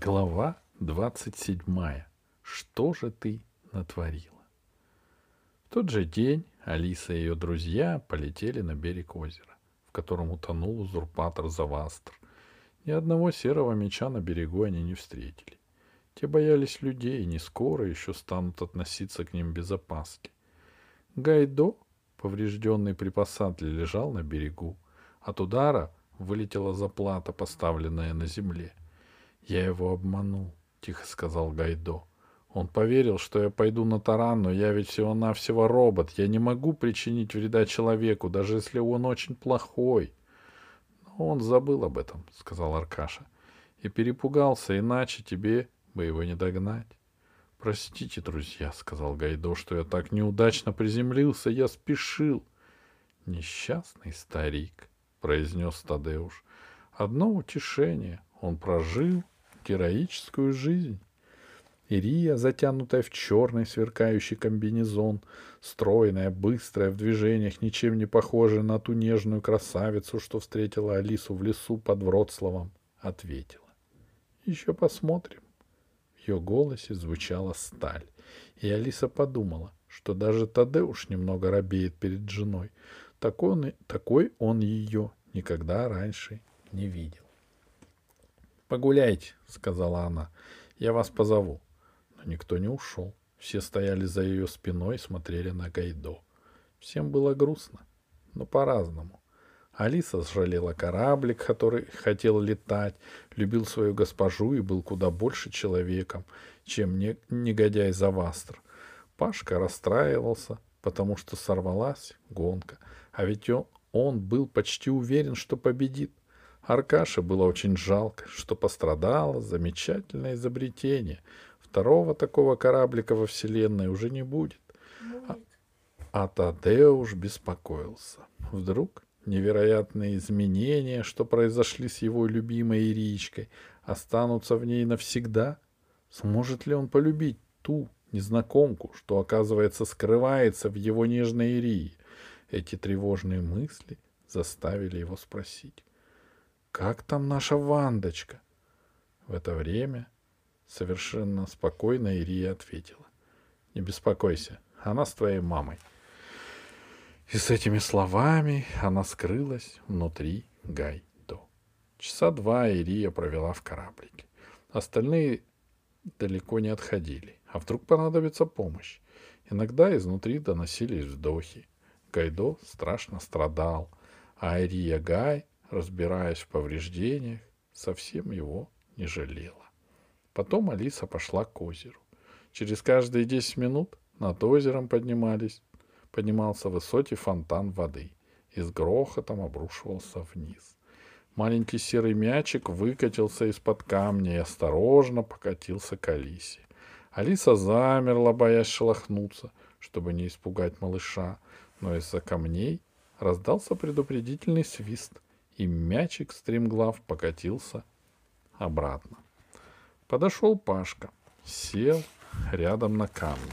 Глава двадцать седьмая. Что же ты натворила? В тот же день Алиса и ее друзья полетели на берег озера, в котором утонул узурпатор Завастр. Ни одного серого меча на берегу они не встретили. Те боялись людей и не скоро еще станут относиться к ним без опаски. Гайдо, поврежденный при посадке, лежал на берегу. От удара вылетела заплата, поставленная на земле. «Я его обманул», — тихо сказал Гайдо. «Он поверил, что я пойду на таран, но я ведь всего-навсего робот. Я не могу причинить вреда человеку, даже если он очень плохой». «Но он забыл об этом», — сказал Аркаша. «И перепугался, иначе тебе бы его не догнать». «Простите, друзья», — сказал Гайдо, — «что я так неудачно приземлился. Я спешил». «Несчастный старик», — произнес Тадеуш. «Одно утешение. Он прожил героическую жизнь. Ирия, затянутая в черный сверкающий комбинезон, стройная, быстрая в движениях, ничем не похожая на ту нежную красавицу, что встретила Алису в лесу под Вроцлавом, ответила. «Еще посмотрим». В ее голосе звучала сталь, и Алиса подумала, что даже Тадеуш немного робеет перед женой. Такой он, такой он ее никогда раньше не видел. «Погуляйте», — сказала она. «Я вас позову». Но никто не ушел. Все стояли за ее спиной и смотрели на Гайдо. Всем было грустно, но по-разному. Алиса сжалела кораблик, который хотел летать, любил свою госпожу и был куда больше человеком, чем негодяй Завастр. Пашка расстраивался, потому что сорвалась гонка, а ведь он, он был почти уверен, что победит. Аркаше было очень жалко, что пострадало замечательное изобретение. Второго такого кораблика во Вселенной уже не будет. А, а Тадеуш беспокоился. Вдруг невероятные изменения, что произошли с его любимой Иричкой, останутся в ней навсегда? Сможет ли он полюбить ту незнакомку, что, оказывается, скрывается в его нежной Ирии? Эти тревожные мысли заставили его спросить. Как там наша Вандочка? В это время совершенно спокойно Ирия ответила. Не беспокойся, она с твоей мамой. И с этими словами она скрылась внутри Гайдо. Часа два Ирия провела в кораблике. Остальные далеко не отходили. А вдруг понадобится помощь? Иногда изнутри доносились вздохи. Гайдо страшно страдал, а Ирия Гай разбираясь в повреждениях, совсем его не жалела. Потом Алиса пошла к озеру. Через каждые десять минут над озером поднимались, поднимался высокий фонтан воды и с грохотом обрушивался вниз. Маленький серый мячик выкатился из-под камня и осторожно покатился к Алисе. Алиса замерла, боясь шелохнуться, чтобы не испугать малыша, но из-за камней раздался предупредительный свист — и мячик стремглав покатился обратно. Подошел Пашка, сел рядом на камне.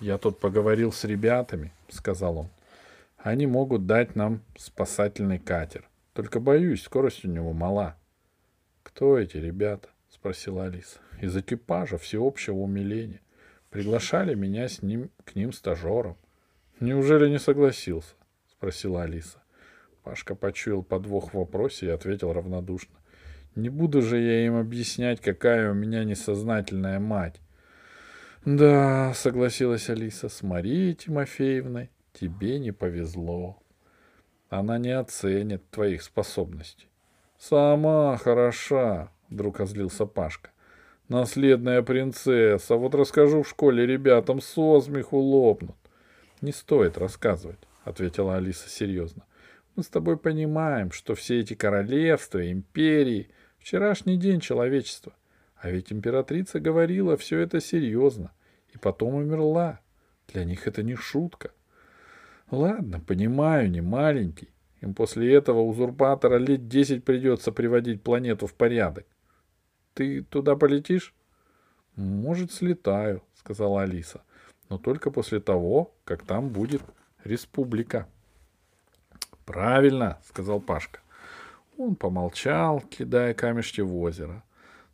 «Я тут поговорил с ребятами», — сказал он. «Они могут дать нам спасательный катер. Только, боюсь, скорость у него мала». «Кто эти ребята?» — спросила Алиса. «Из экипажа всеобщего умиления. Приглашали меня с ним, к ним стажером». «Неужели не согласился?» — спросила Алиса. Пашка почуял подвох в вопросе и ответил равнодушно. Не буду же я им объяснять, какая у меня несознательная мать. Да, согласилась Алиса, с Марией Тимофеевной тебе не повезло. Она не оценит твоих способностей. Сама хороша, вдруг озлился Пашка. Наследная принцесса. Вот расскажу в школе ребятам, со смеху лопнут. Не стоит рассказывать, ответила Алиса серьезно. Мы с тобой понимаем, что все эти королевства, империи — вчерашний день человечества. А ведь императрица говорила все это серьезно. И потом умерла. Для них это не шутка. Ладно, понимаю, не маленький. Им после этого узурпатора лет десять придется приводить планету в порядок. Ты туда полетишь? Может, слетаю, сказала Алиса. Но только после того, как там будет республика. Правильно, сказал Пашка. Он помолчал, кидая камешки в озеро.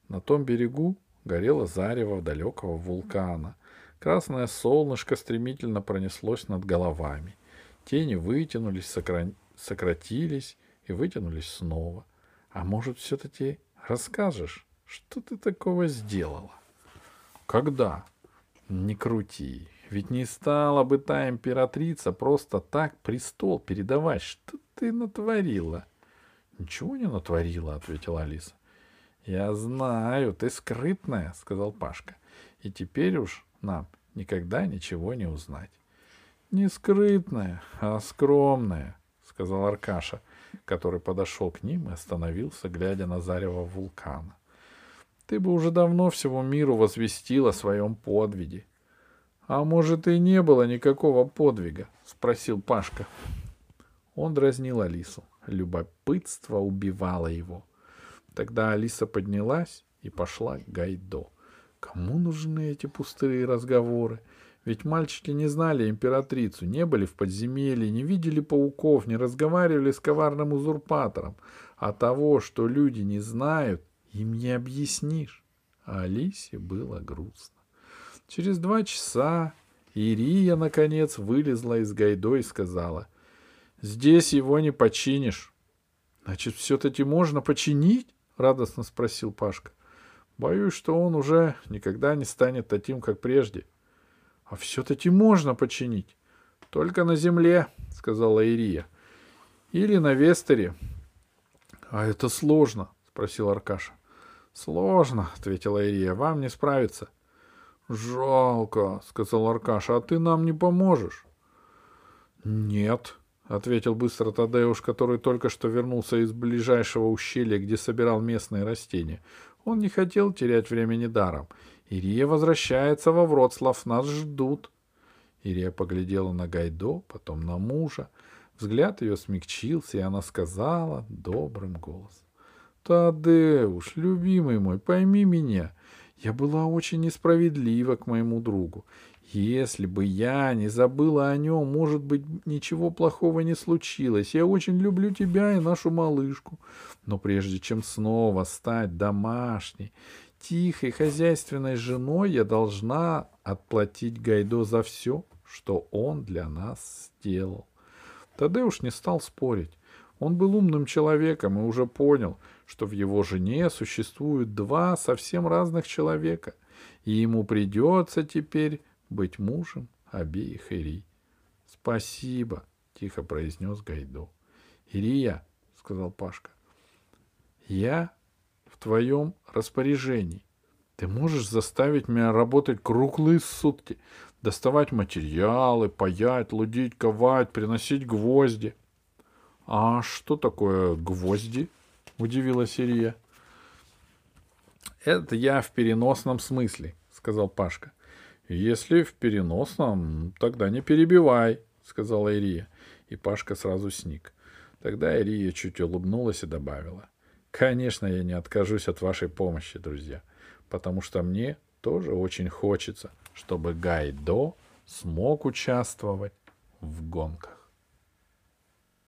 На том берегу горело зарево далекого вулкана. Красное солнышко стремительно пронеслось над головами. Тени вытянулись, сокра... сократились и вытянулись снова. А может, все-таки расскажешь, что ты такого сделала? Когда? Не крути. Ведь не стала бы та императрица просто так престол передавать. Что ты натворила? Ничего не натворила, ответила Алиса. Я знаю, ты скрытная, сказал Пашка. И теперь уж нам никогда ничего не узнать. Не скрытная, а скромная, сказал Аркаша, который подошел к ним и остановился, глядя на зарево вулкана. Ты бы уже давно всему миру возвестил о своем подвиге. — А может, и не было никакого подвига? — спросил Пашка. Он дразнил Алису. Любопытство убивало его. Тогда Алиса поднялась и пошла к Гайдо. Кому нужны эти пустые разговоры? Ведь мальчики не знали императрицу, не были в подземелье, не видели пауков, не разговаривали с коварным узурпатором. А того, что люди не знают, им не объяснишь. А Алисе было грустно. Через два часа Ирия, наконец, вылезла из Гайдо и сказала, «Здесь его не починишь». «Значит, все-таки можно починить?» — радостно спросил Пашка. «Боюсь, что он уже никогда не станет таким, как прежде». «А все-таки можно починить». «Только на земле», — сказала Ирия. «Или на Вестере». «А это сложно», — спросил Аркаша. «Сложно», — ответила Ирия. «Вам не справиться». «Жалко», — сказал Аркаша, — «а ты нам не поможешь?» «Нет», — ответил быстро Тадеуш, который только что вернулся из ближайшего ущелья, где собирал местные растения. Он не хотел терять времени даром. «Ирия возвращается во Вроцлав, нас ждут». Ирия поглядела на Гайдо, потом на мужа. Взгляд ее смягчился, и она сказала добрым голосом. «Тадеуш, любимый мой, пойми меня. Я была очень несправедлива к моему другу. Если бы я не забыла о нем, может быть, ничего плохого не случилось. Я очень люблю тебя и нашу малышку. Но прежде чем снова стать домашней, тихой, хозяйственной женой, я должна отплатить Гайдо за все, что он для нас сделал. Тадеуш не стал спорить. Он был умным человеком и уже понял, что в его жене существуют два совсем разных человека, и ему придется теперь быть мужем обеих Ири. — Спасибо, — тихо произнес Гайдо. — Ирия, — сказал Пашка, — я в твоем распоряжении. Ты можешь заставить меня работать круглые сутки, доставать материалы, паять, лудить, ковать, приносить гвозди. — А что такое гвозди? — удивилась Ирия. — Это я в переносном смысле, — сказал Пашка. — Если в переносном, тогда не перебивай, — сказала Ирия. И Пашка сразу сник. Тогда Ирия чуть улыбнулась и добавила. — Конечно, я не откажусь от вашей помощи, друзья, потому что мне тоже очень хочется, чтобы Гайдо смог участвовать в гонках.